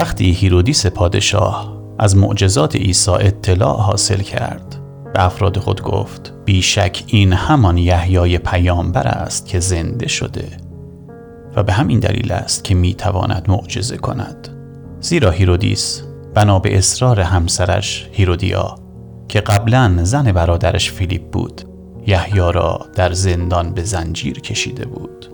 وقتی هیرودیس پادشاه از معجزات عیسی اطلاع حاصل کرد به افراد خود گفت بیشک این همان یحیای پیامبر است که زنده شده و به همین دلیل است که می تواند معجزه کند. زیرا هیرودیس بنا به اصرار همسرش هیرودیا که قبلا زن برادرش فیلیپ بود یحیی را در زندان به زنجیر کشیده بود.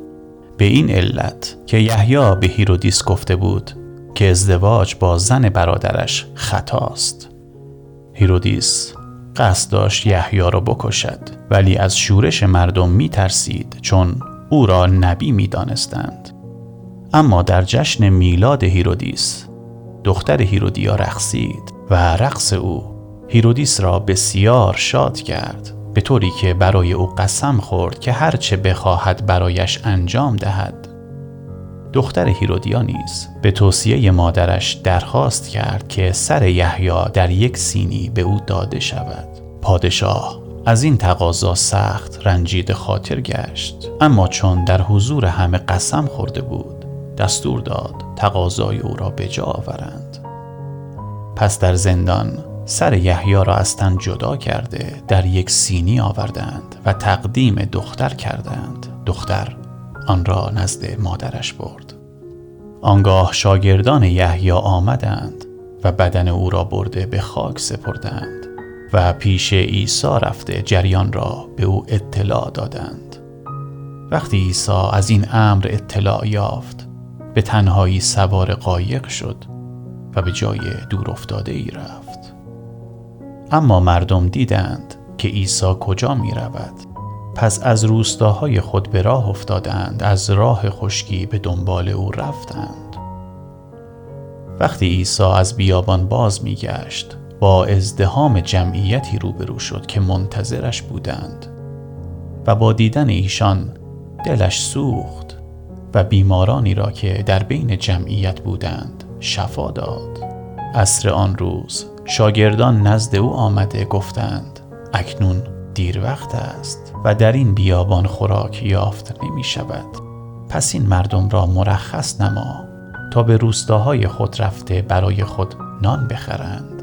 به این علت که یحیی به هیرودیس گفته بود که ازدواج با زن برادرش خطاست هیرودیس قصد داشت یحیی را بکشد ولی از شورش مردم می ترسید چون او را نبی می دانستند. اما در جشن میلاد هیرودیس دختر هیرودیا رقصید و رقص او هیرودیس را بسیار شاد کرد به طوری که برای او قسم خورد که هرچه بخواهد برایش انجام دهد دختر هیرودیا نیز به توصیه مادرش درخواست کرد که سر یحیی در یک سینی به او داده شود. پادشاه از این تقاضا سخت رنجید خاطر گشت. اما چون در حضور همه قسم خورده بود دستور داد تقاضای او را به جا آورند. پس در زندان سر یحیی را از تن جدا کرده در یک سینی آوردند و تقدیم دختر کردند. دختر آن را نزد مادرش برد. آنگاه شاگردان یحیی آمدند و بدن او را برده به خاک سپردند و پیش عیسی رفته جریان را به او اطلاع دادند. وقتی عیسی از این امر اطلاع یافت به تنهایی سوار قایق شد و به جای دور افتاده ای رفت. اما مردم دیدند که عیسی کجا می رود پس از روستاهای خود به راه افتادند از راه خشکی به دنبال او رفتند. وقتی عیسی از بیابان باز می گشت با ازدهام جمعیتی روبرو شد که منتظرش بودند و با دیدن ایشان دلش سوخت و بیمارانی را که در بین جمعیت بودند شفا داد. عصر آن روز شاگردان نزد او آمده گفتند اکنون دیر وقت است و در این بیابان خوراک یافت نمی شود. پس این مردم را مرخص نما تا به روستاهای خود رفته برای خود نان بخرند.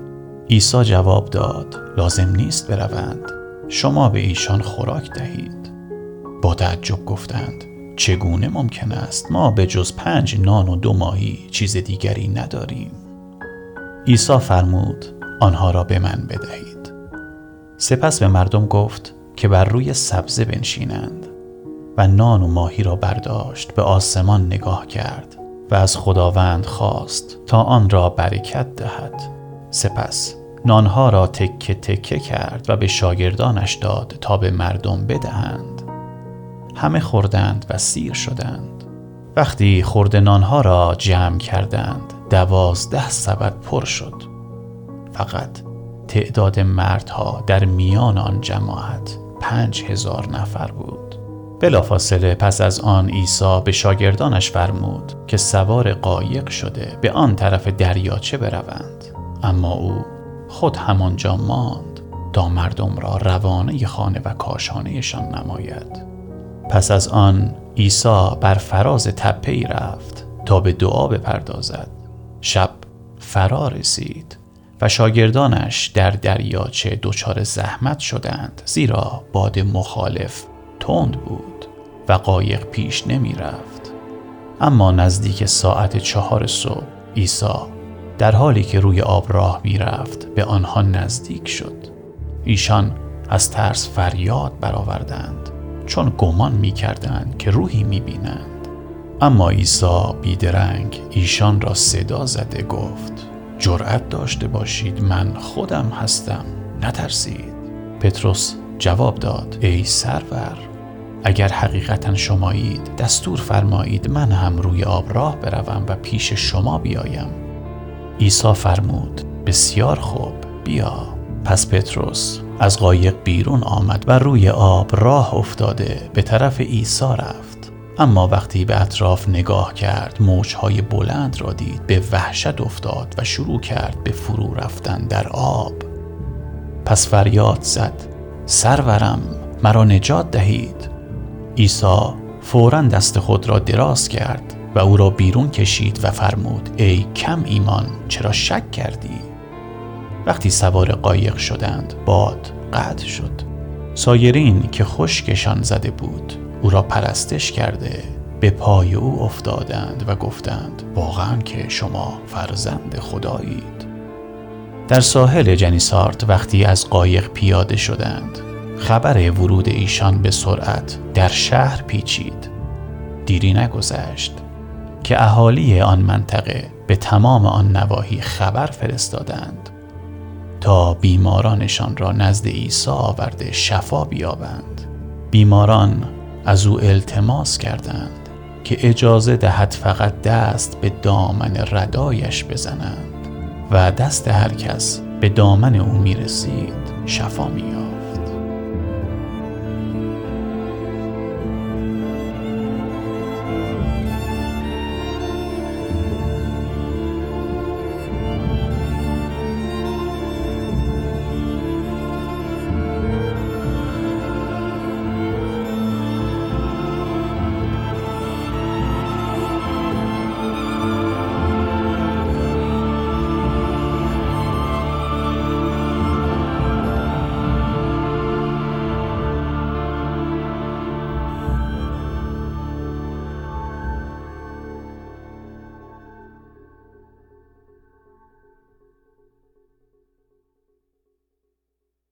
عیسی جواب داد لازم نیست بروند. شما به ایشان خوراک دهید. با تعجب گفتند چگونه ممکن است ما به جز پنج نان و دو ماهی چیز دیگری نداریم؟ عیسی فرمود آنها را به من بدهید. سپس به مردم گفت که بر روی سبزه بنشینند و نان و ماهی را برداشت به آسمان نگاه کرد و از خداوند خواست تا آن را برکت دهد. سپس نانها را تکه تکه کرد و به شاگردانش داد تا به مردم بدهند. همه خوردند و سیر شدند. وقتی خورده نانها را جمع کردند دوازده سبد پر شد. فقط تعداد مردها در میان آن جماعت پنج هزار نفر بود. بلافاصله پس از آن عیسی به شاگردانش فرمود که سوار قایق شده به آن طرف دریاچه بروند. اما او خود همانجا ماند تا مردم را روانه خانه و کاشانهشان نماید. پس از آن عیسی بر فراز تپه ای رفت تا به دعا بپردازد. شب فرا رسید. و شاگردانش در دریاچه دچار زحمت شدند زیرا باد مخالف تند بود و قایق پیش نمی رفت. اما نزدیک ساعت چهار صبح عیسی در حالی که روی آب راه می رفت به آنها نزدیک شد. ایشان از ترس فریاد برآوردند چون گمان می کردند که روحی می بینند. اما عیسی بیدرنگ ایشان را صدا زده گفت. جرأت داشته باشید من خودم هستم. نترسید. پتروس جواب داد ای سرور اگر حقیقتا شمایید دستور فرمایید من هم روی آب راه بروم و پیش شما بیایم. عیسی فرمود بسیار خوب بیا. پس پتروس از قایق بیرون آمد و روی آب راه افتاده به طرف عیسی رفت. اما وقتی به اطراف نگاه کرد موجهای بلند را دید به وحشت افتاد و شروع کرد به فرو رفتن در آب. پس فریاد زد سرورم مرا نجات دهید. عیسی فورا دست خود را دراز کرد و او را بیرون کشید و فرمود ای کم ایمان چرا شک کردی؟ وقتی سوار قایق شدند باد قطع شد. سایرین که خشکشان زده بود او را پرستش کرده به پای او افتادند و گفتند واقعا که شما فرزند خدایید. در ساحل جنیسارت وقتی از قایق پیاده شدند خبر ورود ایشان به سرعت در شهر پیچید. دیری نگذشت که اهالی آن منطقه به تمام آن نواحی خبر فرستادند تا بیمارانشان را نزد عیسی آورده شفا بیابند. بیماران از او التماس کردند که اجازه دهد فقط دست به دامن ردایش بزنند و دست هر کس به دامن او می رسید شفا می